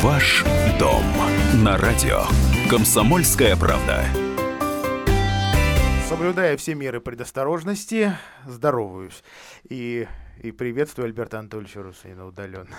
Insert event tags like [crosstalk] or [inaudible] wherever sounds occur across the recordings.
Ваш дом на радио. Комсомольская правда. Соблюдая все меры предосторожности, здороваюсь. И и приветствую Альберта Анатольевича Русанина удаленно.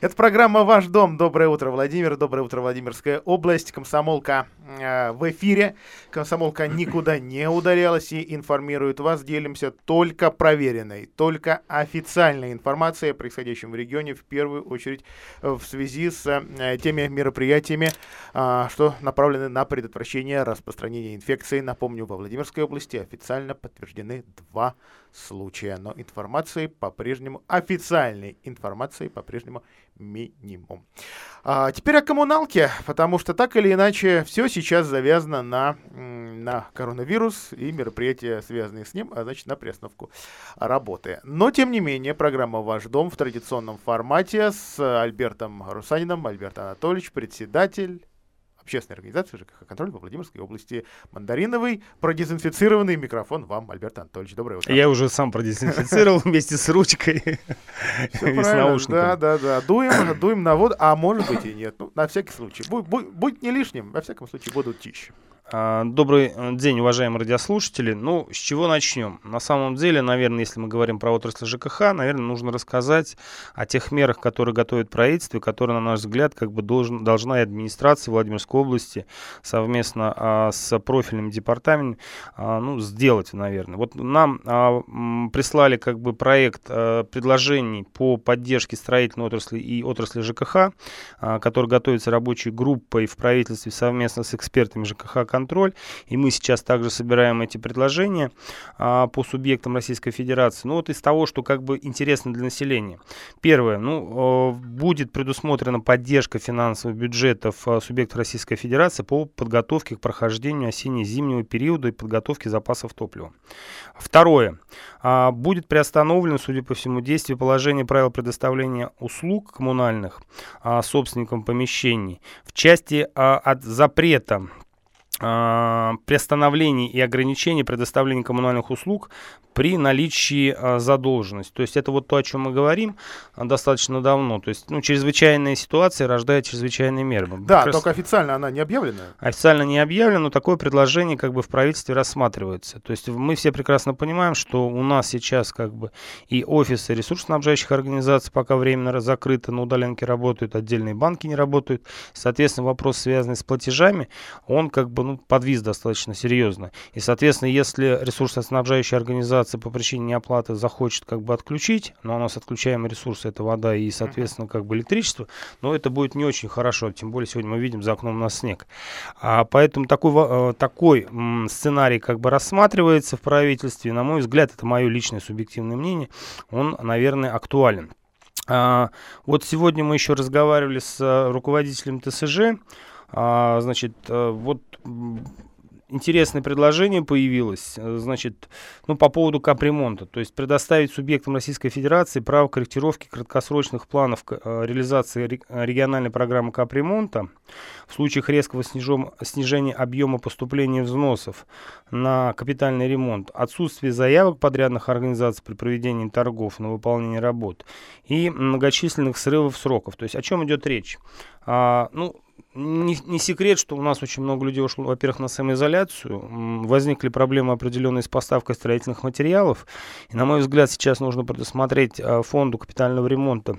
Это программа «Ваш дом». Доброе утро, Владимир. Доброе утро, Владимирская область. Комсомолка э, в эфире. Комсомолка никуда не удалялась и информирует вас. Делимся только проверенной, только официальной информацией о происходящем в регионе, в первую очередь э, в связи с э, теми мероприятиями, э, что направлены на предотвращение распространения инфекции. Напомню, во Владимирской области официально подтверждены два но информации по-прежнему, официальной информации по-прежнему минимум. А, теперь о коммуналке, потому что так или иначе все сейчас завязано на, на коронавирус и мероприятия, связанные с ним, а значит на приостановку работы. Но тем не менее, программа «Ваш дом» в традиционном формате с Альбертом Русанином, Альберт Анатольевич, председатель общественной организации ЖКХ «Контроль» во Владимирской области. Мандариновый, продезинфицированный микрофон вам, Альберт Анатольевич. Доброе утро. Я уже сам продезинфицировал [laughs] вместе с ручкой и с наушником. Да, да, да. Дуем, [coughs] дуем на воду, а может быть и нет. Ну, на всякий случай. Будь не лишним, во всяком случае, будут тише. А, добрый э, день, уважаемые радиослушатели. Ну, с чего начнем? На самом деле, наверное, если мы говорим про отрасль ЖКХ, наверное, нужно рассказать о тех мерах, которые готовит правительство, и которые, на наш взгляд, как бы должен, должна и администрация Владимирской области совместно а, с профильным департаментом а, ну, сделать, наверное. Вот нам а, прислали как бы проект а, предложений по поддержке строительной отрасли и отрасли ЖКХ, а, который готовится рабочей группой в правительстве совместно с экспертами ЖКХ контроль. И мы сейчас также собираем эти предложения а, по субъектам Российской Федерации. Ну вот из того, что как бы интересно для населения. Первое, ну, будет предусмотрена поддержка финансовых бюджетов а, субъектов Российской Федерации по подготовке к прохождению осенне-зимнего периода и подготовке запасов топлива. Второе, а, будет приостановлено, судя по всему, действие положения правил предоставления услуг коммунальных а, собственникам помещений в части а, от запрета приостановлений и ограничений предоставления коммунальных услуг при наличии а, задолженности. То есть это вот то, о чем мы говорим а, достаточно давно. То есть ну, чрезвычайная ситуация рождает чрезвычайные меры. Да, раз... только официально она не объявлена. Официально не объявлена, но такое предложение как бы в правительстве рассматривается. То есть мы все прекрасно понимаем, что у нас сейчас как бы и офисы ресурсоснабжающих организаций пока временно закрыты, на удаленке работают, отдельные банки не работают. Соответственно, вопрос, связанный с платежами, он как бы ну, подвис достаточно серьезно. И, соответственно, если ресурсоснабжающая организация по причине неоплаты захочет как бы отключить, но у нас отключаемый ресурс это вода и, соответственно, как бы электричество, но это будет не очень хорошо, тем более сегодня мы видим за окном у нас снег. А, поэтому такой, э, такой сценарий как бы рассматривается в правительстве, на мой взгляд, это мое личное субъективное мнение, он, наверное, актуален. А, вот сегодня мы еще разговаривали с э, руководителем ТСЖ, а, значит, э, вот интересное предложение появилось, э, значит, ну, по поводу капремонта. То есть предоставить субъектам Российской Федерации право корректировки краткосрочных планов э, реализации региональной программы капремонта в случаях резкого снижом, снижения объема поступления взносов на капитальный ремонт, отсутствие заявок подрядных организаций при проведении торгов на выполнение работ и многочисленных срывов сроков. То есть о чем идет речь? А, ну, не, не секрет, что у нас очень много людей ушло, во-первых, на самоизоляцию. Возникли проблемы определенные с поставкой строительных материалов. И, на мой взгляд, сейчас нужно предусмотреть а, фонду капитального ремонта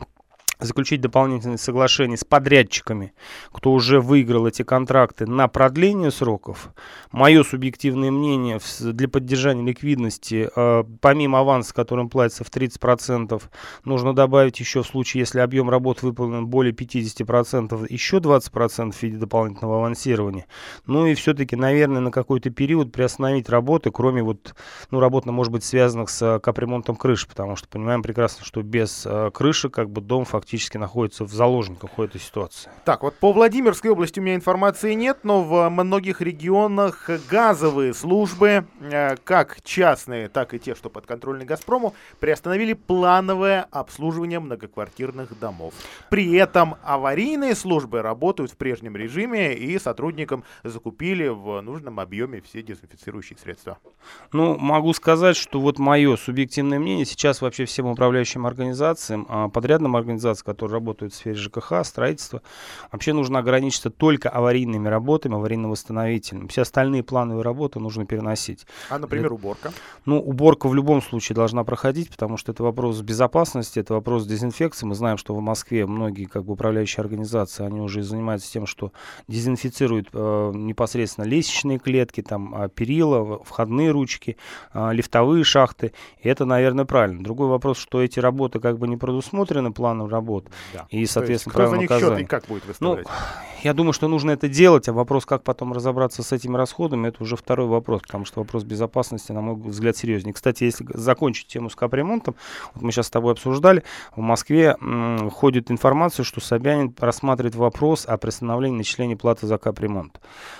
заключить дополнительные соглашения с подрядчиками, кто уже выиграл эти контракты на продление сроков. Мое субъективное мнение для поддержания ликвидности, э, помимо аванса, которым платится в 30%, нужно добавить еще в случае, если объем работ выполнен более 50%, еще 20% в виде дополнительного авансирования. Ну и все-таки, наверное, на какой-то период приостановить работы, кроме вот, ну, работ, может быть, связанных с капремонтом крыши, потому что понимаем прекрасно, что без э, крыши как бы дом фактически фактически находится в заложниках у этой ситуации. Так, вот по Владимирской области у меня информации нет, но в многих регионах газовые службы, э, как частные, так и те, что подконтрольны «Газпрому», приостановили плановое обслуживание многоквартирных домов. При этом аварийные службы работают в прежнем режиме и сотрудникам закупили в нужном объеме все дезинфицирующие средства. Ну, могу сказать, что вот мое субъективное мнение, сейчас вообще всем управляющим организациям, а, подрядным организациям, организаций, которые работают в сфере ЖКХ, строительства. Вообще нужно ограничиться только аварийными работами, аварийно-восстановительными. Все остальные плановые работы нужно переносить. А, например, Для... уборка? Ну, уборка в любом случае должна проходить, потому что это вопрос безопасности, это вопрос дезинфекции. Мы знаем, что в Москве многие как бы управляющие организации, они уже занимаются тем, что дезинфицируют э, непосредственно лестничные клетки, там, э, перила, входные ручки, э, лифтовые шахты. И это, наверное, правильно. Другой вопрос, что эти работы как бы не предусмотрены планом работ. Да. И, соответственно, за них счет и как будет ну, выставлять? Ну, я думаю, что нужно это делать, а вопрос, как потом разобраться с этими расходами, это уже второй вопрос, потому что вопрос безопасности, на мой взгляд, серьезнее. Кстати, если закончить тему с капремонтом, вот мы сейчас с тобой обсуждали, в Москве м, ходит информация, что Собянин рассматривает вопрос о приостановлении начисления платы за капремонт.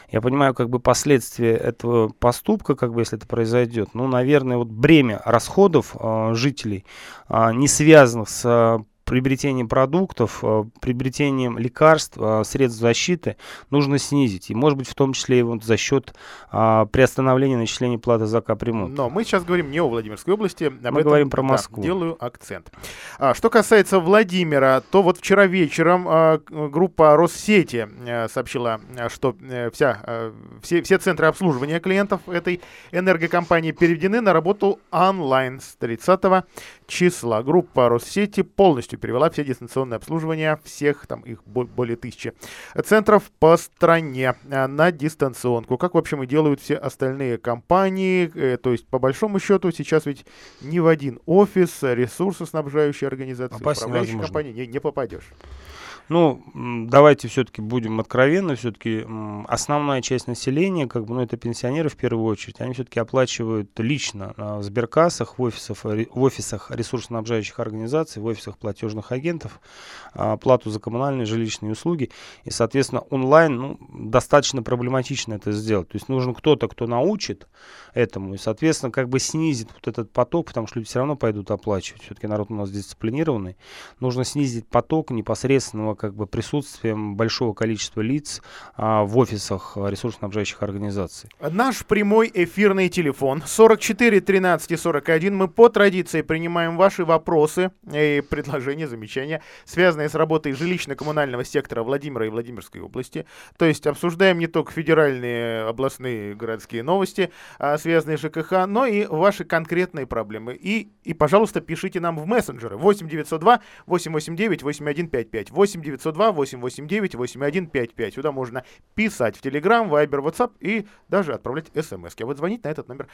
Я понимаю, как бы последствия этого поступка, как бы если это произойдет, ну, наверное, вот бремя расходов э, жителей, э, не связанных с приобретением продуктов, э, приобретением лекарств, э, средств защиты нужно снизить. И, может быть, в том числе и вот за счет а, приостановления начисления платы за капремонт. Но мы сейчас говорим не о Владимирской области. Об мы этом, говорим про Москву. Да, делаю акцент. А, что касается Владимира, то вот вчера вечером а, группа Россети а, сообщила, что вся, а, все, все центры обслуживания клиентов этой энергокомпании переведены на работу онлайн с 30 числа. Группа Россети полностью перевела все дистанционное обслуживание всех, там их более тысячи центров по стране а, на дистанционку. Как, в общем, и делают все остальные компании. Э, то есть, по большому счету, сейчас ведь ни в один офис, ресурсоснабжающей организации, управляющей компании не, не попадешь. Ну, давайте все-таки будем откровенны, все-таки основная часть населения, как бы, ну, это пенсионеры в первую очередь, они все-таки оплачивают лично в сберкассах, в офисах, в офисах ресурсоснабжающих организаций, в офисах платежных агентов а, плату за коммунальные жилищные услуги. И, соответственно, онлайн ну, достаточно проблематично это сделать. То есть нужен кто-то, кто научит этому и, соответственно, как бы снизит вот этот поток, потому что люди все равно пойдут оплачивать. Все-таки народ у нас дисциплинированный. Нужно снизить поток непосредственного как бы присутствием большого количества лиц а, в офисах ресурсоснабжающих организаций. Наш прямой эфирный телефон 44 13 41. Мы по традиции принимаем ваши вопросы и предложения, замечания, связанные с работой жилищно-коммунального сектора Владимира и Владимирской области. То есть обсуждаем не только федеральные, областные, городские новости, а, связанные с ЖКХ, но и ваши конкретные проблемы. И, и пожалуйста, пишите нам в мессенджеры 8 902 889 8155 8 902 889 8155. Сюда можно писать в Telegram, Viber, WhatsApp и даже отправлять смс. А вот звонить на этот номер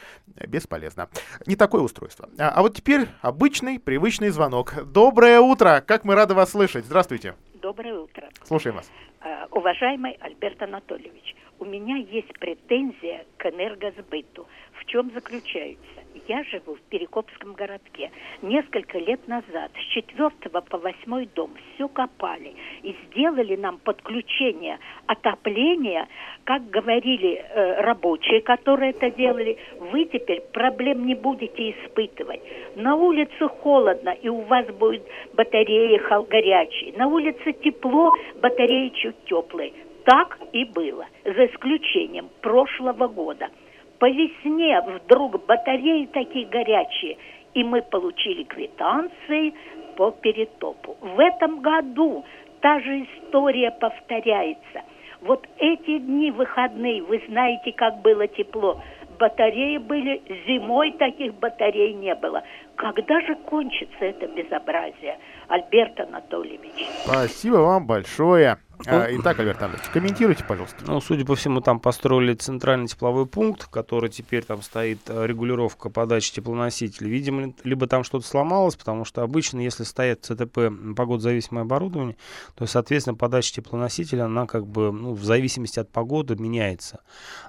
бесполезно. Не такое устройство. А, а вот теперь обычный, привычный звонок. Доброе утро! Как мы рады вас слышать. Здравствуйте. Доброе утро. Слушаем вас. Uh, уважаемый Альберт Анатольевич, у меня есть претензия к энергосбыту. В чем заключается? Я живу в Перекопском городке. Несколько лет назад с 4 по 8 дом все копали и сделали нам подключение отопления, как говорили э, рабочие, которые это делали, вы теперь проблем не будете испытывать. На улице холодно, и у вас будет батареи горячие. На улице тепло, батареи чуть теплые. Так и было, за исключением прошлого года – по весне вдруг батареи такие горячие, и мы получили квитанции по перетопу. В этом году та же история повторяется. Вот эти дни выходные, вы знаете, как было тепло. Батареи были, зимой таких батарей не было. Когда же кончится это безобразие, Альберт Анатольевич? Спасибо вам большое. А, итак, Альберт Андреевич, комментируйте, пожалуйста. Ну, судя по всему, там построили центральный тепловой пункт, который теперь там стоит э, регулировка подачи теплоносителей. Видимо, либо там что-то сломалось, потому что обычно, если стоят ЦТП погодозависимое оборудование, то, соответственно, подача теплоносителя, она как бы, ну, в зависимости от погоды меняется.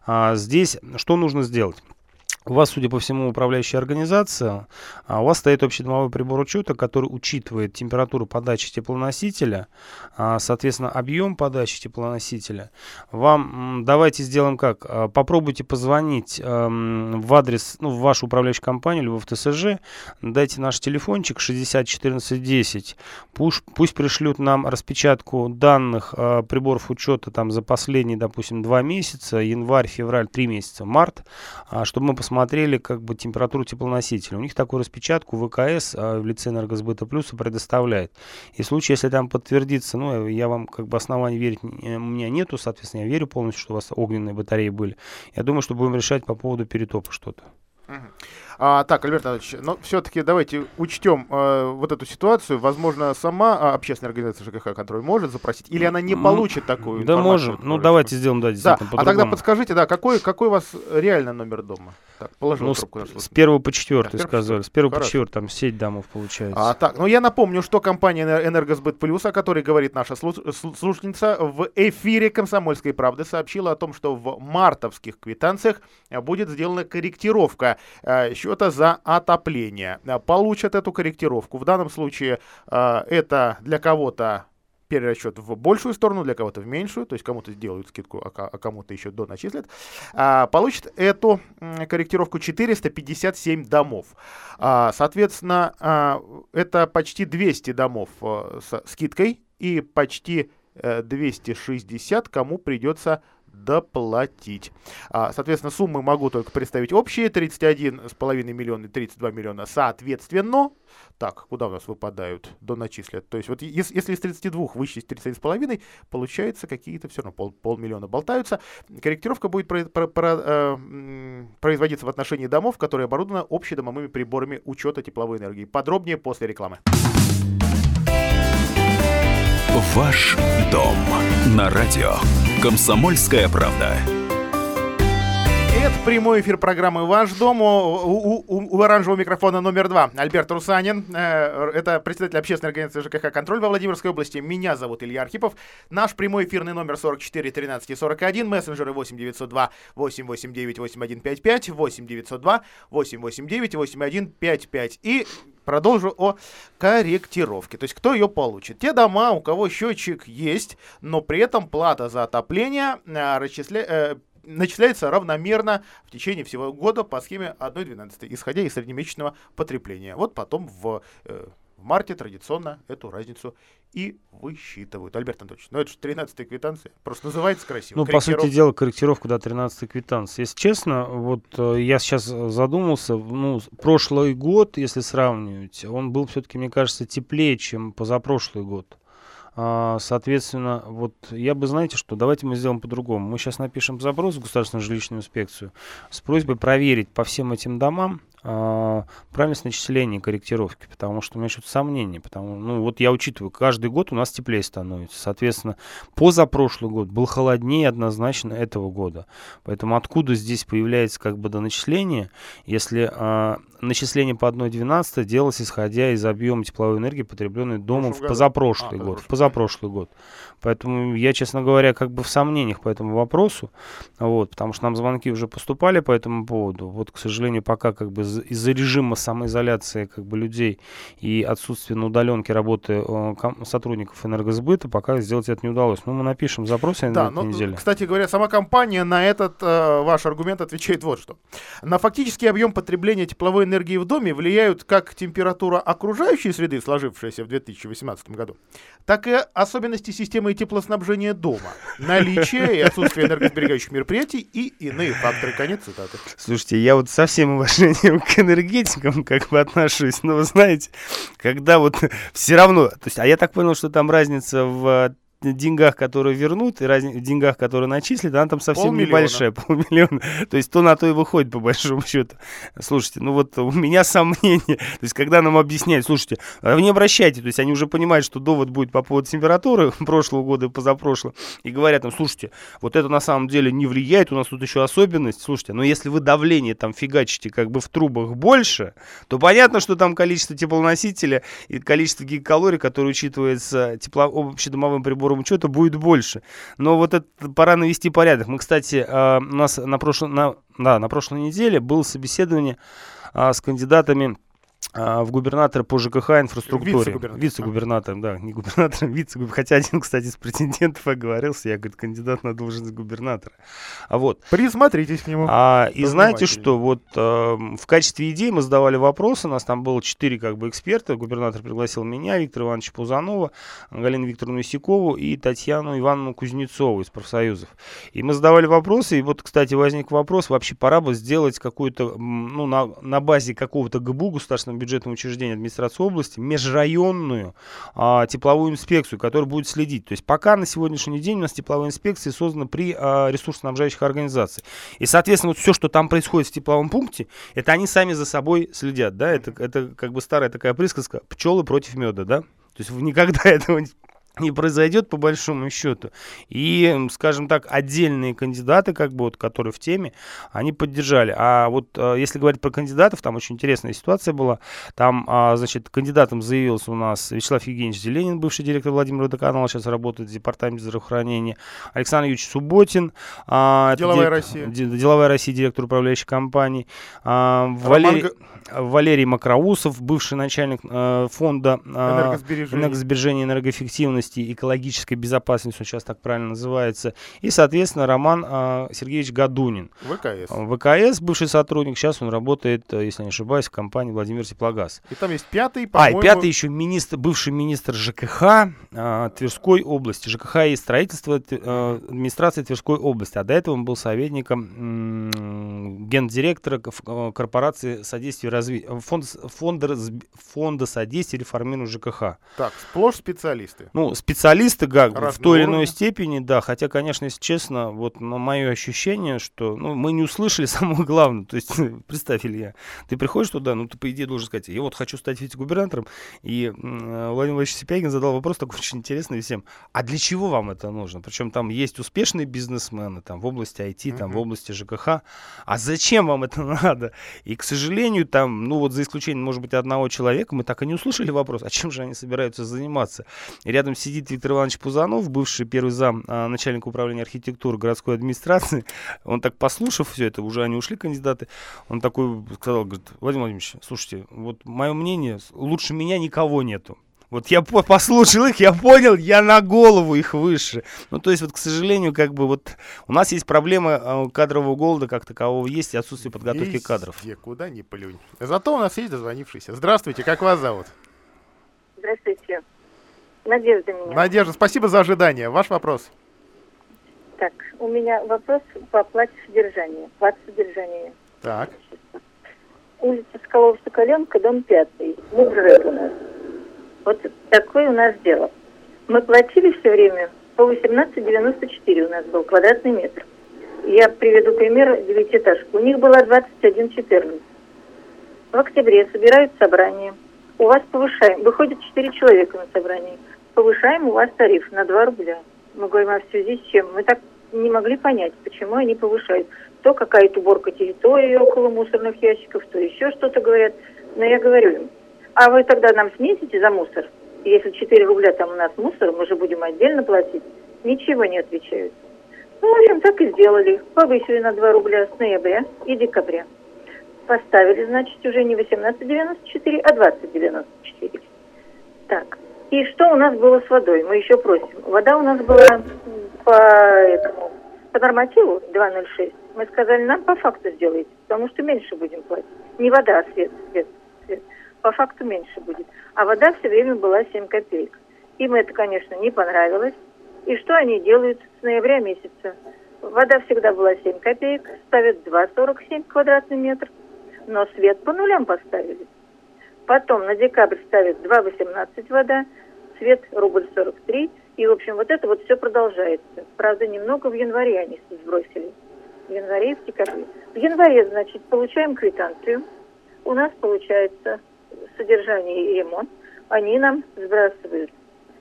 А здесь что нужно сделать? У вас, судя по всему, управляющая организация, а у вас стоит общий домовой прибор учета, который учитывает температуру подачи теплоносителя, а, соответственно, объем подачи теплоносителя. Вам давайте сделаем как? А, попробуйте позвонить в адрес, ну, в вашу управляющую компанию, либо в ТСЖ, дайте наш телефончик 60 14 10, пусть, пусть пришлют нам распечатку данных приборов учета там за последние, допустим, два месяца, январь, февраль, три месяца, март, чтобы мы посмотрели, смотрели как бы температуру теплоносителя. У них такую распечатку ВКС а, в лице энергосбыта плюса предоставляет. И в случае, если там подтвердится, ну, я вам как бы оснований верить у меня нету, соответственно, я верю полностью, что у вас огненные батареи были. Я думаю, что будем решать по поводу перетопа что-то. А, так, Альберт Анатольевич, но все-таки давайте учтем э, вот эту ситуацию. Возможно, сама а, общественная организация ЖКХ «Контроль» может запросить, или она не получит такую да, можем. Ну, давайте сделаем, да, да. А тогда подскажите, да, какой, какой у вас реально номер дома? Так, положил ну, трубку с, с первого по четвертый да, сказали. С первого по четвертый, там сеть домов получается. А, так, ну я напомню, что компания «Энергосбыт Плюс», о которой говорит наша слушательница, в эфире «Комсомольской правды» сообщила о том, что в мартовских квитанциях будет сделана корректировка э, счета за отопление. Получат эту корректировку. В данном случае э, это для кого-то перерасчет в большую сторону, для кого-то в меньшую, то есть кому-то сделают скидку, а, а кому-то еще доначислят, а, получит эту корректировку 457 домов. Соответственно, это почти 200 домов с скидкой и почти 260 э, кому придется доплатить. А, соответственно, суммы могу только представить общие. 31,5 миллиона и 32 миллиона соответственно. Так, куда у нас выпадают? До начислят. То есть вот если, если из 32 вычесть 31,5, получается какие-то все равно пол, полмиллиона болтаются. Корректировка будет про, про, про, э, производиться в отношении домов, которые оборудованы общедомовыми приборами учета тепловой энергии. Подробнее после рекламы. Ваш дом на радио. Комсомольская правда. Это прямой эфир программы «Ваш дом». У, у, у, оранжевого микрофона номер два Альберт Русанин. Э, это председатель общественной организации ЖКХ «Контроль» во Владимирской области. Меня зовут Илья Архипов. Наш прямой эфирный номер 44 13 41. Мессенджеры 8 902 889 8155 8 902 889 8155. И Продолжу о корректировке. То есть, кто ее получит? Те дома, у кого счетчик есть, но при этом плата за отопление э, э, начисляется равномерно в течение всего года по схеме 1,12, исходя из среднемесячного потребления. Вот потом в, э, в марте традиционно эту разницу и высчитывают. Альберт Анатольевич, ну это же 13 квитанция, просто называется красиво. Ну, по сути дела, корректировка до да, 13 квитанции. Если честно, вот э, я сейчас задумался, ну, прошлый год, если сравнивать, он был все-таки, мне кажется, теплее, чем позапрошлый год. А, соответственно, вот я бы, знаете что, давайте мы сделаем по-другому. Мы сейчас напишем запрос в Государственную жилищную инспекцию с просьбой проверить по всем этим домам, э, правильность начисления и корректировки, потому что у меня что-то сомнения, потому ну вот я учитываю, каждый год у нас теплее становится, соответственно, позапрошлый год был холоднее однозначно этого года, поэтому откуда здесь появляется как бы доначисление, если э, начисление по 1.12 делалось исходя из объема тепловой энергии, потребленной домом в позапрошлый а, год, в позапрошлый год, поэтому я, честно говоря, как бы в сомнениях по этому вопросу, вот, потому что нам звонки уже поступали по этому поводу, вот, к сожалению, пока как бы из-за режима самоизоляции как бы людей и отсутствия на удаленке работы э, сотрудников энергосбыта пока сделать это не удалось. Ну, мы напишем запрос да, на этой неделе. Кстати говоря, сама компания на этот э, ваш аргумент отвечает вот что. На фактический объем потребления тепловой энергии в доме влияют как температура окружающей среды, сложившаяся в 2018 году, так и особенности системы теплоснабжения дома, наличие и отсутствие энергосберегающих мероприятий и иные факторы. Конец цитаты. Слушайте, я вот со всем [laughs] уважением к энергетикам как бы отношусь, но вы знаете, когда вот [laughs] все равно, то есть, а я так понял, что там разница в деньгах, которые вернут, и разница в деньгах, которые начислят, она там совсем полмиллиона. небольшая, [laughs] полмиллиона. То есть то на то и выходит, по большому счету. Слушайте, ну вот у меня [laughs] сомнения. То есть когда нам объясняют, слушайте, а вы не обращайте, то есть они уже понимают, что довод будет по поводу температуры [laughs] прошлого года и позапрошлого, и говорят нам, слушайте, вот это на самом деле не влияет, у нас тут еще особенность, слушайте, но если вы давление там фигачите как бы в трубах больше, то понятно, что там количество теплоносителя и количество гигакалорий, которое учитывается тепло, общедомовым прибором которому что-то будет больше. Но вот это пора навести порядок. Мы, кстати, а, у нас на прошлой, на, да, на прошлой неделе было собеседование а, с кандидатами в губернатора по ЖКХ инфраструктуре. Вице-губернатор. Вице-губернатором, да, не губернатором, [laughs] вице Хотя один, кстати, из претендентов оговорился, я, говорит, кандидат на должность губернатора. А вот. Присмотритесь к нему. А, и знаете что, вот э, в качестве идей мы задавали вопросы, у нас там было четыре как бы эксперта, губернатор пригласил меня, Виктора Ивановича Пузанова, Галину Викторовну Исякову и Татьяну Ивановну Кузнецову из профсоюзов. И мы задавали вопросы, и вот, кстати, возник вопрос, вообще пора бы сделать какую-то, ну, на, на базе какого-то ГБУ, государственного бюджетного учреждения администрации области межрайонную а, тепловую инспекцию, которая будет следить. То есть пока на сегодняшний день у нас тепловая инспекция создана при а, ресурсоснабжающих организациях. И, соответственно, вот все, что там происходит в тепловом пункте, это они сами за собой следят, да, это, это как бы старая такая присказка, пчелы против меда, да, то есть вы никогда [laughs] этого не произойдет по большому счету. И, скажем так, отдельные кандидаты, как бы вот, которые в теме, они поддержали. А вот э, если говорить про кандидатов, там очень интересная ситуация была. Там, а, значит, кандидатом заявился у нас Вячеслав Евгеньевич Зеленин, бывший директор Владимира Водоканала, сейчас работает в департаменте здравоохранения. Александр Юрьевич Субботин. А, Деловая директор, Россия. Деловая Россия, директор управляющей компании. А, Валерий, Валерий Макроусов, бывший начальник э, фонда энергосбережения. энергосбережения и энергоэффективности, экологической безопасности, он сейчас так правильно называется. И, соответственно, Роман э, Сергеевич Гадунин. ВКС. ВКС, бывший сотрудник, сейчас он работает, э, если не ошибаюсь, в компании Владимир Теплогаз. И там есть пятый, А, и пятый еще министр, бывший министр ЖКХ э, Тверской области. ЖКХ и строительство э, администрации Тверской области. А до этого он был советником э, гендиректора корпорации содействия разви... фонд, фонда, фонда содействия реформированию ЖКХ. Так, сплошь специалисты. Ну, специалисты как бы, в той или иной степени, да. Хотя, конечно, если честно, вот на мое ощущение, что ну, мы не услышали [laughs] самого главного. То есть, [laughs] представь, Илья, ты приходишь туда, ну, ты, по идее, должен сказать, я вот хочу стать вице-губернатором. И э, Владимир Владимирович Сипягин задал вопрос такой очень интересный всем. А для чего вам это нужно? Причем там есть успешные бизнесмены там, в области IT, там, в области ЖКХ. А зачем вам это [laughs] надо? И, к сожалению, там там, ну вот за исключением, может быть, одного человека, мы так и не услышали вопрос, а чем же они собираются заниматься. И рядом сидит Виктор Иванович Пузанов, бывший первый зам а, начальника управления архитектуры городской администрации. Он так послушав все это, уже они ушли кандидаты, он такой сказал, говорит, Владимир Владимирович, слушайте, вот мое мнение, лучше меня никого нету. Вот я послушал их, я понял, я на голову их выше. Ну, то есть, вот, к сожалению, как бы вот у нас есть проблема а, кадрового голода как такового есть и отсутствие подготовки есть кадров. Где, куда не плюнь. Зато у нас есть дозвонившийся. Здравствуйте, как вас зовут? Здравствуйте. Надежда меня. Надежда, спасибо за ожидание. Ваш вопрос. Так, у меня вопрос по оплате содержания. Плата содержания. Так. Улица Скалова-Соколенко, дом 5. Муж у нас. Вот такое у нас дело. Мы платили все время по 18,94 у нас был квадратный метр. Я приведу пример девятиэтажку. У них была 21,14. В октябре собирают собрание. У вас повышаем. Выходит 4 человека на собрании. Повышаем у вас тариф на 2 рубля. Мы говорим, а в связи с чем? Мы так не могли понять, почему они повышают. То какая-то уборка территории около мусорных ящиков, то еще что-то говорят. Но я говорю им, а вы тогда нам снизите за мусор? Если 4 рубля там у нас мусор, мы же будем отдельно платить. Ничего не отвечают. Ну, в общем, так и сделали. Повысили на 2 рубля с ноября и декабря. Поставили, значит, уже не 18,94, а 20,94. Так. И что у нас было с водой? Мы еще просим. Вода у нас была по этому по нормативу 2,06. Мы сказали, нам по факту сделайте, потому что меньше будем платить. Не вода, а свет, свет по факту меньше будет. А вода все время была 7 копеек. Им это, конечно, не понравилось. И что они делают с ноября месяца? Вода всегда была 7 копеек, ставят 2,47 квадратный метр, но свет по нулям поставили. Потом на декабрь ставят 2,18 вода, свет рубль 43. И, в общем, вот это вот все продолжается. Правда, немного в январе они сбросили. В январе и в декабре. В январе, значит, получаем квитанцию. У нас получается содержание и ремонт, они нам сбрасывают.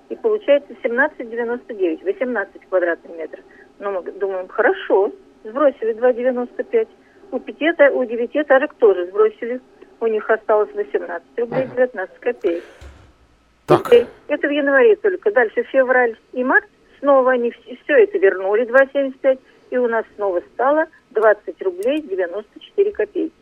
И получается 17,99, 18 квадратных метров. Но мы думаем, хорошо, сбросили 2,95. У, пяти, у девятиэтажек тоже сбросили. У них осталось 18 рублей 19 копеек. Так. Это в январе только. Дальше февраль и март снова они все это вернули 2,75. И у нас снова стало 20 рублей 94 копейки.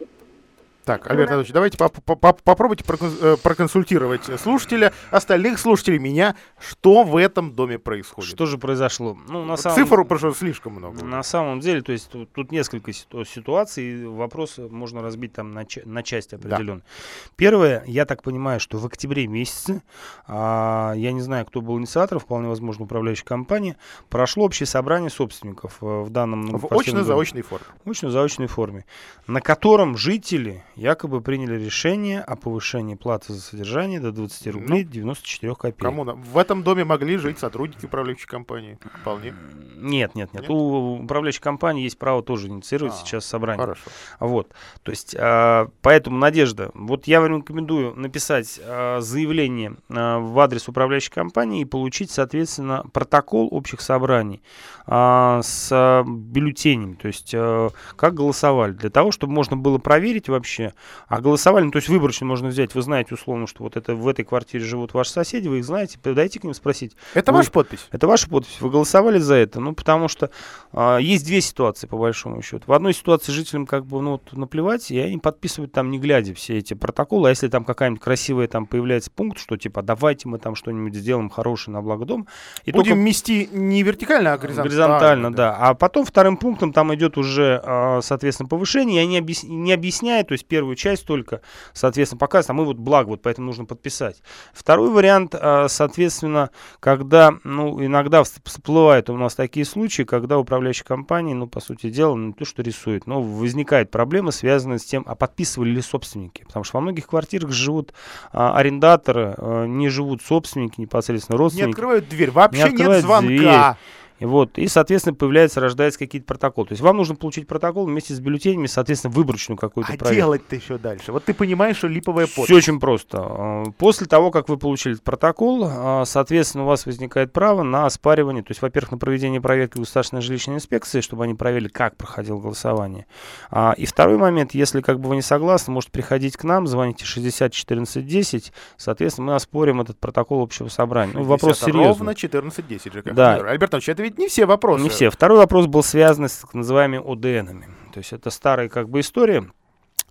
Так, Альберт Анатольевич, давайте поп поп попробуйте э, проконсультировать слушателя, остальных слушателей, меня, что в этом доме происходит. Что же произошло? Ну, на самом... Цифр прошло слишком много. На самом деле, то есть тут, тут несколько ситуаций, вопросы можно разбить там на, на части определенно. Да. Первое, я так понимаю, что в октябре месяце, а, я не знаю, кто был инициатором, вполне возможно, управляющей компании, прошло общее собрание собственников э, в данном... В очно-заочной форме. В очно-заочной форме, на котором жители якобы приняли решение о повышении платы за содержание до 20 ну, рублей ну, 94 копеек. Кому? В этом доме могли жить сотрудники управляющей компании? Вполне. Нет, нет, нет. нет? У управляющей компании есть право тоже инициировать а, сейчас собрание. Хорошо. Вот. То есть, а, поэтому, Надежда, вот я вам рекомендую написать а, заявление а, в адрес управляющей компании и получить, соответственно, протокол общих собраний а, с а, бюллетенями. То есть, а, как голосовали. Для того, чтобы можно было проверить вообще, а голосовали, ну, то есть выборочно можно взять, вы знаете условно, что вот это в этой квартире живут ваши соседи, вы их знаете, подойти к ним спросить. Это вы, ваша подпись? Это ваша подпись. Вы голосовали за это? Ну, потому что а, есть две ситуации, по большому счету. В одной ситуации жителям как бы, ну, вот, наплевать, и они подписывают там, не глядя, все эти протоколы, а если там какая-нибудь красивая там появляется пункт, что типа давайте мы там что-нибудь сделаем хорошее на благо дома. И Будем только... мести не вертикально, а горизонтально. Горизонтально, да. да. А потом вторым пунктом там идет уже, а, соответственно, повышение, и они объяс... не объясняют, то есть первую часть только, соответственно, показывает, а мы вот благо, вот поэтому нужно подписать. Второй вариант, а, соответственно, когда, ну, иногда всплывают у нас такие случаи, когда управляющая компания, ну, по сути дела, не то, что рисует, но возникает проблема, связанная с тем, а подписывали ли собственники. Потому что во многих квартирах живут а, арендаторы, а, не живут собственники, непосредственно родственники. Не открывают дверь, вообще не нет звонка. Дверь. И вот, и, соответственно, появляется, рождается какие-то протоколы. То есть вам нужно получить протокол вместе с бюллетенями, соответственно, выборочную какую-то а проверку. делать-то еще дальше? Вот ты понимаешь, что липовая подпись. Все очень просто. А, после того, как вы получили протокол, а, соответственно, у вас возникает право на оспаривание, то есть, во-первых, на проведение проверки государственной жилищной инспекции, чтобы они проверили, как проходило голосование. А, и второй момент, если как бы вы не согласны, можете приходить к нам, звоните 60 14 10, соответственно, мы оспорим этот протокол общего собрания. Ну, вопрос серьезный. Ровно 14 10 же, как да. Альберт Ильич, это ведь не все вопросы. Не все. Второй вопрос был связан с так называемыми ОДНами. То есть это старая как бы история.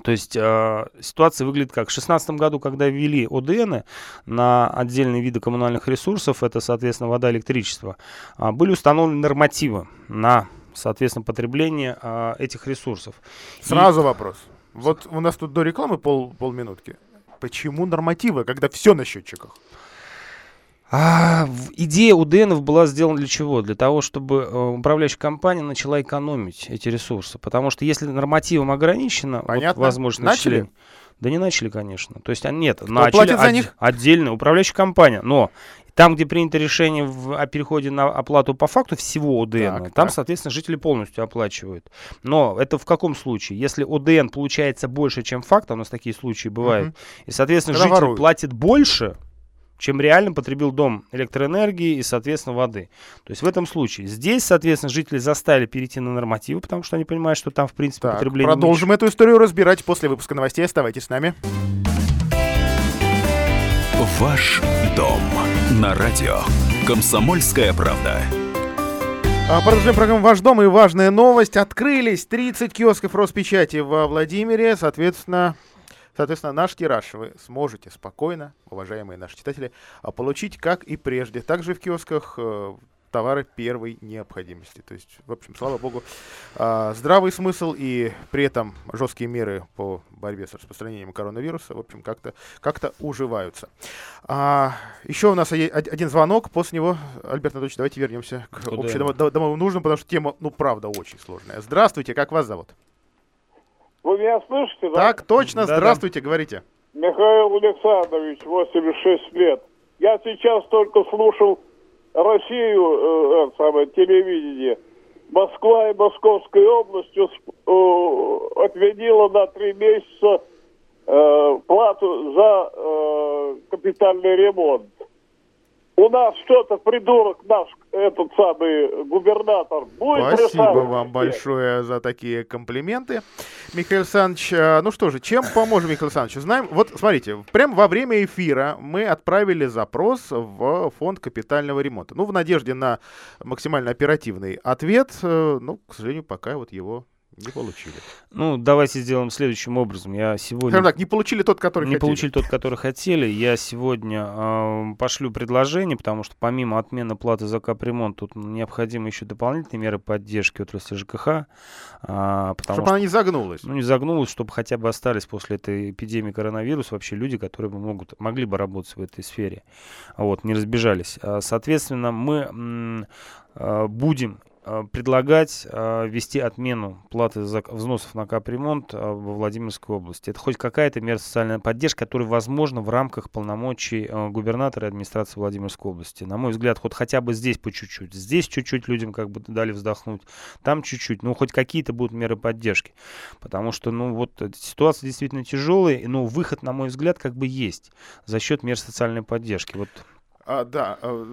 То есть э, ситуация выглядит как в 2016 году, когда ввели ОДН на отдельные виды коммунальных ресурсов, это, соответственно, вода, электричество, э, были установлены нормативы на, соответственно, потребление э, этих ресурсов. Сразу И... вопрос. Вот у нас тут до рекламы пол, полминутки. Почему нормативы, когда все на счетчиках? А, идея УДНов была сделана для чего? Для того, чтобы э, управляющая компания начала экономить эти ресурсы. Потому что если нормативом ограничено вот, возможность начали? Да не начали, конечно. То есть а, нет, Кто начали платит за них? отдельно управляющая компания. Но там, где принято решение в, о переходе на оплату по факту всего ОДН, так, там, так. соответственно, жители полностью оплачивают. Но это в каком случае? Если ОДН получается больше, чем факт, а у нас такие случаи бывают, угу. и, соответственно, Когда житель воруют. платит больше, чем реально потребил дом электроэнергии и, соответственно, воды. То есть в этом случае. Здесь, соответственно, жители заставили перейти на нормативы, потому что они понимают, что там, в принципе, так, потребление... Продолжим меньше. эту историю разбирать после выпуска новостей. Оставайтесь с нами. Ваш дом на радио. Комсомольская правда. А, продолжаем программу «Ваш дом» и важная новость. Открылись 30 киосков Роспечати во Владимире. Соответственно, Соответственно, наш тираж вы сможете спокойно, уважаемые наши читатели, а, получить, как и прежде. Также в киосках э, товары первой необходимости. То есть, в общем, слава богу, а, здравый смысл и при этом жесткие меры по борьбе с распространением коронавируса, в общем, как-то как уживаются. А, еще у нас один звонок, после него, Альберт Анатольевич, давайте вернемся к общедомовым нужным, потому что тема, ну, правда, очень сложная. Здравствуйте, как вас зовут? Вы меня слышите, да? Так, точно. Да, Здравствуйте, да. говорите. Михаил Александрович, 86 лет. Я сейчас только слушал Россию, э, самое, телевидение. Москва и Московская область э, отменила на три месяца э, плату за э, капитальный ремонт у нас что-то придурок наш, этот самый губернатор, будет Спасибо решать. вам большое за такие комплименты, Михаил Александрович. А, ну что же, чем поможем, Михаил Александрович? Знаем, вот смотрите, прямо во время эфира мы отправили запрос в фонд капитального ремонта. Ну, в надежде на максимально оперативный ответ, э, ну, к сожалению, пока вот его Не получили. Ну, давайте сделаем следующим образом. Я сегодня... Скажем так, не получили тот, который не хотели. получили тот, который хотели. Я сегодня э, пошлю предложение, потому что помимо отмены платы за капремонт, тут необходимы еще дополнительные меры поддержки отрасли ЖКХ. Э, потому Чтобы что, она не загнулась. ну, не загнулась, чтобы хотя бы остались после этой эпидемии коронавируса вообще люди, которые бы могут, могли бы работать в этой сфере. Вот, не разбежались. А, Соответственно, мы э, будем предлагать э, ввести отмену платы за взносов на капремонт э, во Владимирской области. Это хоть какая-то мера социальной поддержки, которая возможна в рамках полномочий э, губернатора и администрации Владимирской области. На мой взгляд, хоть хотя бы здесь по чуть-чуть. Здесь чуть-чуть людям как бы дали вздохнуть, там чуть-чуть. Ну, хоть какие-то будут меры поддержки. Потому что, ну, вот э, ситуация действительно тяжелая, но выход, на мой взгляд, как бы есть за счет мер социальной поддержки. Вот А, да, э,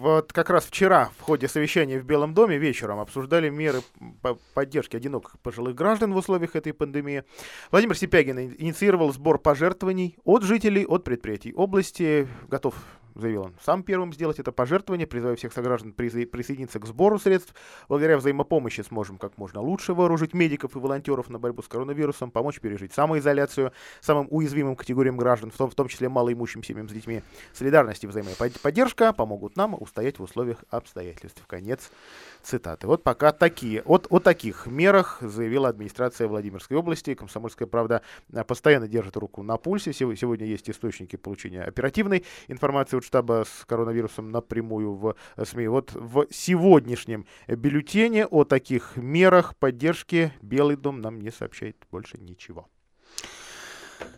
вот как раз вчера в ходе совещания в Белом доме вечером обсуждали меры по- поддержки одиноких пожилых граждан в условиях этой пандемии. Владимир Сипягин ини- инициировал сбор пожертвований от жителей, от предприятий области. Готов, заявил он, сам первым сделать это пожертвование, призывая всех сограждан присо- присоединиться к сбору средств. Благодаря взаимопомощи сможем как можно лучше вооружить медиков и волонтеров на борьбу с коронавирусом, помочь пережить самоизоляцию самым уязвимым категориям граждан, в том, в том числе малоимущим семьям с детьми. Солидарность и взаимоподдержка помогут нам устоять в условиях обстоятельств. Конец цитаты. Вот пока такие. Вот о таких мерах заявила администрация Владимирской области. Комсомольская правда а, постоянно держит руку на пульсе. Сего- Сегодня есть источники получения оперативной информации от штаба с коронавирусом напрямую в э, СМИ. Вот в сегодняшнем бюллетене о таких мерах поддержки Белый дом нам не сообщает больше ничего.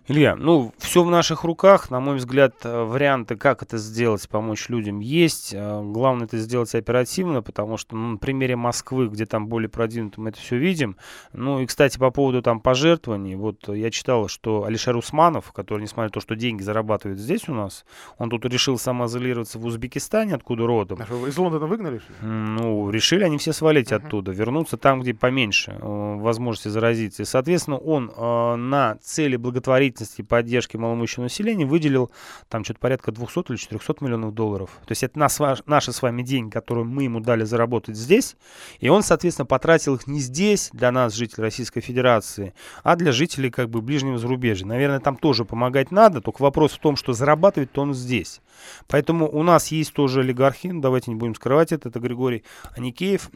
Илья, ну, все в наших руках. На мой взгляд, э, варианты, как это сделать, помочь людям, есть. Э, Главное это сделать оперативно, потому что ну, на примере Москвы, где там более продвинуто, мы это все видим. Ну и, кстати, по поводу там пожертвований. Вот я читал, что Алишер Усманов, который, несмотря на то, что деньги зарабатывает здесь у нас, он тут решил самоизолироваться в Узбекистане, откуда родом. Нашего Из Лондона выгнали? Ну, решили они все свалить Мгм. оттуда, вернуться там, где поменьше э, возможности заразиться. И, соответственно, он э, на цели благотворительности и поддержки малоимущего населения выделил там что-то порядка 200 или 400 миллионов долларов. То есть это нас, наши с вами деньги, которые мы ему дали заработать здесь. И он, соответственно, потратил их не здесь, для нас, жителей Российской Федерации, а для жителей как бы ближнего зарубежья. Наверное, там тоже помогать надо, только вопрос в том, что зарабатывает он здесь. Поэтому у нас есть тоже олигархи, ну, давайте не будем скрывать это, это Григорий Аникеев.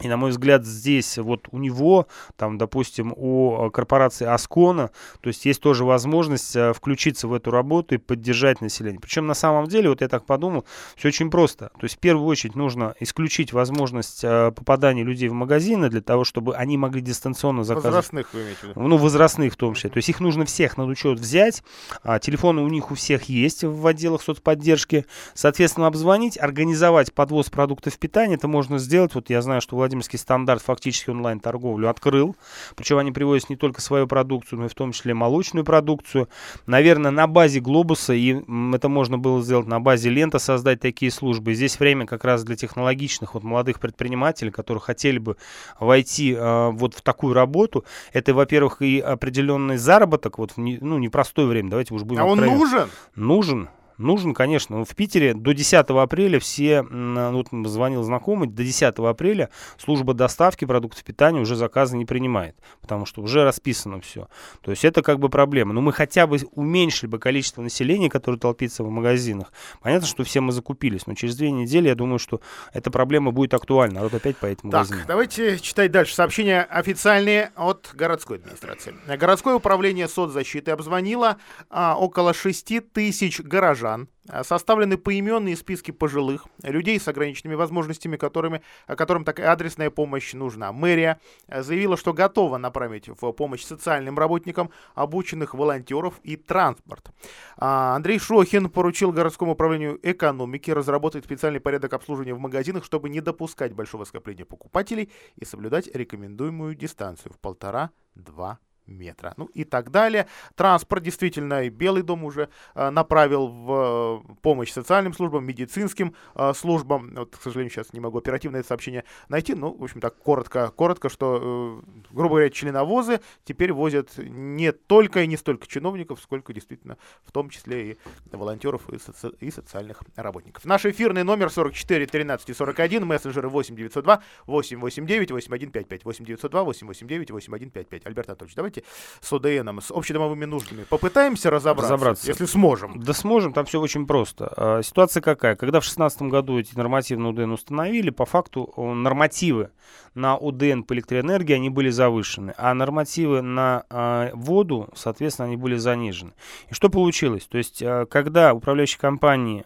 И, на мой взгляд, здесь вот у него, там, допустим, у э, корпорации Аскона, то есть есть тоже возможность э, включиться в эту работу и поддержать население. Причем на самом деле, вот я так подумал, все очень просто. То есть в первую очередь нужно исключить возможность э, попадания людей в магазины для того, чтобы они могли дистанционно заказывать Возрастных вы имеете в виду? ну, возрастных в том числе. То есть их нужно всех на учет взять. А, телефоны у них у всех есть в отделах соцподдержки. Соответственно, обзвонить, организовать подвоз продуктов питания. Это можно сделать. Вот я знаю, что Владимирский стандарт фактически онлайн-торговлю открыл. Причем они привозят не только свою продукцию, но и в том числе молочную продукцию. Наверное, на базе Глобуса, и это можно было сделать на базе Лента, создать такие службы. Здесь время как раз для технологичных вот молодых предпринимателей, которые хотели бы войти э, вот в такую работу. Это, во-первых, и определенный заработок, вот в не, ну, непростое время, давайте уж будем А он откровенны. нужен? Нужен. Нужен, конечно. В Питере до 10 апреля все, ну, вот звонил знакомый, до 10 апреля служба доставки продуктов питания уже заказы не принимает, потому что уже расписано все. То есть это как бы проблема. Но мы хотя бы уменьшили бы количество населения, которое толпится в магазинах. Понятно, что все мы закупились, но через две недели я думаю, что эта проблема будет актуальна. А вот опять поедет в магазин. Так, давайте читать дальше. Сообщения официальные от городской администрации. Городское управление соцзащиты обзвонило а, около 6 тысяч горожан. А, Составлены поименные списки пожилых, людей с ограниченными возможностями, которыми, а, которым такая адресная помощь нужна. Мэрия а, заявила, что готова направить в помощь социальным работникам обученных волонтеров и транспорт. А, Андрей Шохин поручил городскому управлению экономики разработать специальный порядок обслуживания в магазинах, чтобы не допускать большого скопления покупателей и соблюдать рекомендуемую дистанцию в полтора-два метра. Ну и так далее. Транспорт действительно, и Белый дом уже э, направил в э, помощь социальным службам, медицинским э, службам. Вот, к сожалению, сейчас не могу оперативно это сообщение найти. Ну, в общем, так коротко, коротко, что, э, грубо говоря, членовозы теперь возят не только и не столько чиновников, сколько действительно в том числе и волонтеров и, соци- и социальных работников. Наш эфирный номер 44 13 41, мессенджеры 8 902 889 8155 8 902 889 8155. Альберт Анатольевич, давайте с ОДНом, с общедомовыми нуждами попытаемся разобраться, Разобраться. если сможем. Да сможем, там все очень просто. А, Ситуация какая? Когда в 2016 году эти нормативы УДН установили, по факту нормативы на УДН по электроэнергии, они были завышены, а нормативы на а, воду, соответственно, они были занижены. И что получилось? То есть, а, когда управляющие компании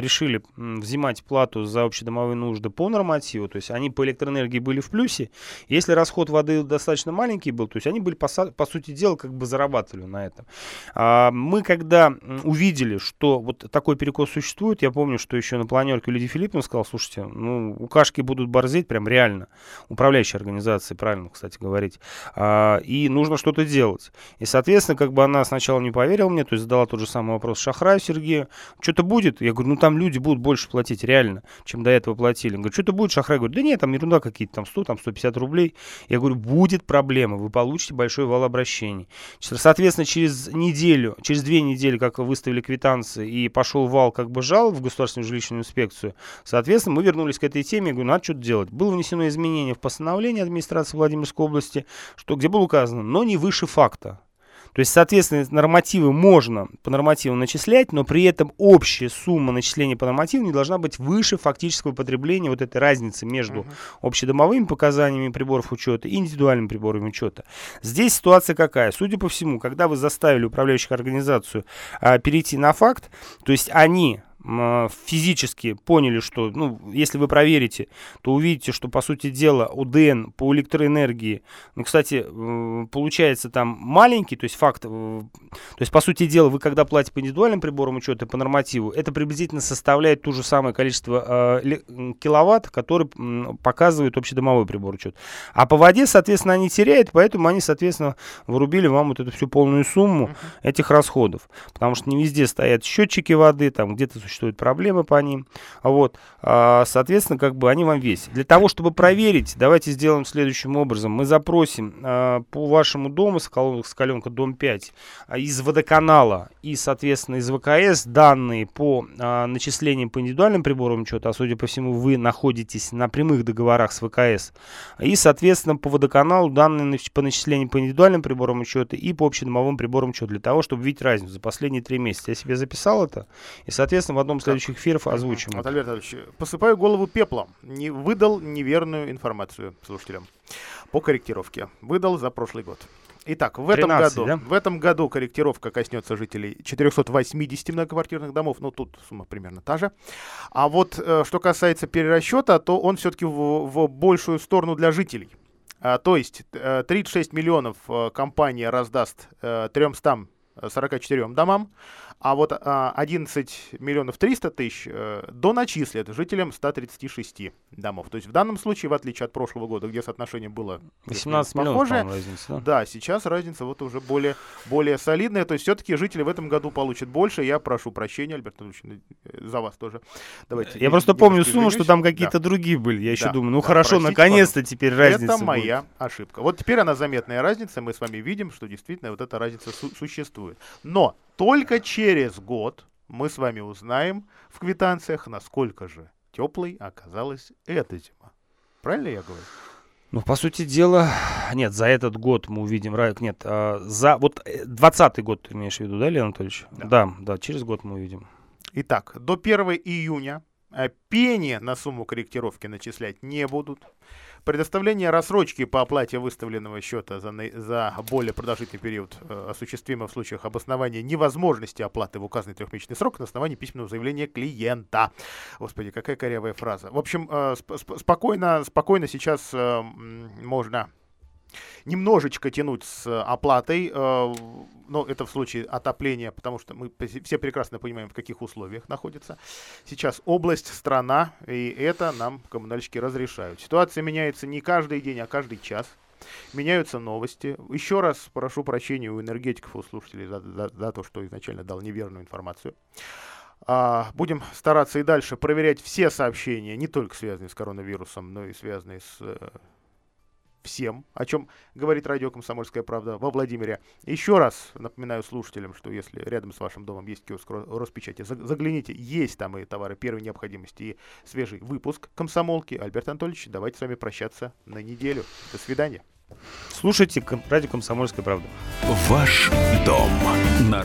решили взимать плату за общедомовые нужды по нормативу, то есть они по электроэнергии были в плюсе, если расход воды достаточно маленький был, то есть они были, по, по сути дела, как бы зарабатывали на этом. А, мы когда увидели, что вот такой перекос существует, я помню, что еще на планерке Лидия Филипповна сказал, слушайте, ну, у Кашки будут борзеть прям реально, управляющей организации, правильно, кстати, говорить, А, и нужно что-то делать. И, соответственно, как бы она сначала не поверила мне, то есть задала тот же самый вопрос Шахраю Сергею, что-то будет? Я говорю, ну, там люди будут больше платить, реально, чем до этого платили. Он говорит, что-то будет? Шахрай говорит, да нет, там ерунда какие-то, там 100, там 150 рублей. Я говорю, будет проблема, вы получите большой вал обращений. Соответственно, через неделю, через две недели, как выставили квитанции и пошел вал как бы жал в государственную жилищную инспекцию, соответственно, мы вернулись к этой теме, я говорю, надо что-то делать. Было внесено изменение в постановление администрации Владимирской области, что, где было указано, но не выше факта. То есть, соответственно, нормативы можно по нормативам начислять, но при этом общая сумма начисления по нормативу не должна быть выше фактического потребления вот этой разницы между общедомовыми показаниями приборов учета и индивидуальными приборами учета. Здесь ситуация какая? Судя по всему, когда вы заставили управляющих организацию а, перейти на факт, то есть они физически поняли, что, ну, если вы проверите, то увидите, что, по сути дела, УДН по электроэнергии, ну, кстати, получается там маленький, то есть факт, э, то есть, по сути дела, вы когда платите по индивидуальным приборам учета, по нормативу, это приблизительно составляет то же самое количество э, киловатт, который показывает общедомовой прибор учета. А по воде, соответственно, они теряют, поэтому они, соответственно, вырубили вам вот эту всю полную сумму этих расходов. Потому что не везде стоят счетчики воды, там где-то существуют проблемы по ним. Вот. А, соответственно, как бы они вам весят. Для того, чтобы проверить, давайте сделаем следующим образом. Мы запросим а, по вашему дому, Соколенка, дом 5, а, из водоканала и, соответственно, из ВКС данные по начислениям по индивидуальным приборам учета, а судя по всему, вы находитесь на прямых договорах с ВКС, и, соответственно, по водоканалу данные по начислению по индивидуальным приборам учета и по общедомовым приборам учета, для того, чтобы видеть разницу за последние три месяца. Я себе записал это, и, соответственно, одном из следующих эфиров озвучим. Вот. Альберт Анатольевич, посыпаю голову пеплом. Не выдал неверную информацию слушателям по корректировке. Выдал за прошлый год. Итак, в этом 13, году, да? в этом году корректировка коснется жителей 480 многоквартирных домов, ну тут сумма примерно та же. А вот э, что касается перерасчета, то он все-таки в, в большую сторону для жителей. А, то есть э, 36 миллионов э, компания раздаст э, 344 домам, а вот а, 11 миллионов 300 тысяч э, доначислят жителям 136 домов. То есть в данном случае, в отличие от прошлого года, где соотношение было 18 миллионов, похожее, по-моему, разница, да? да, сейчас разница вот уже более, более солидная. То есть все-таки жители в этом году получат больше. Я прошу прощения, Альберт Анатольевич, э, за вас тоже. Давайте. Я просто помню сумму, что там Да. какие-то другие были. Я еще Да, думаю, ну да, хорошо, наконец-то теперь разница Это будет. моя ошибка. Вот теперь она заметная разница. Мы с вами видим, что действительно вот эта разница су- существует. Но только через год мы с вами узнаем в квитанциях, насколько же теплой оказалась эта зима. Правильно я говорю? Ну, по сути дела, нет, за этот год мы увидим, ра- нет, а, за, вот э, 20 год ты имеешь в виду, да, Леонид Анатольевич? Да. да, да, через год мы увидим. Итак, до 1 июня э, пени на сумму корректировки начислять не будут. Предоставление рассрочки по оплате выставленного счета за, за более продолжительный период э, осуществимо в случаях обоснования невозможности оплаты в указанный трехмесячный срок на основании письменного заявления клиента. Господи, какая корявая фраза. В общем, э, сп- сп- спокойно, спокойно сейчас э, можно немножечко тянуть с э, оплатой, э, но это в случае отопления, потому что мы все прекрасно понимаем, в каких условиях находится сейчас область, страна, и это нам коммунальщики разрешают. Ситуация меняется не каждый день, а каждый час. меняются новости. Еще раз прошу прощения у энергетиков, у слушателей за, за, за то, что изначально дал неверную информацию. А, будем стараться и дальше проверять все сообщения, не только связанные с коронавирусом, но и связанные с э, всем, о чем говорит радио «Комсомольская правда» во Владимире. Еще раз напоминаю слушателям, что если рядом с вашим домом есть киоск Роспечати, загляните, есть там и товары первой необходимости, и свежий выпуск «Комсомолки». Альберт Анатольевич, давайте с вами прощаться на неделю. До свидания. Слушайте радио «Комсомольская правда». Ваш дом на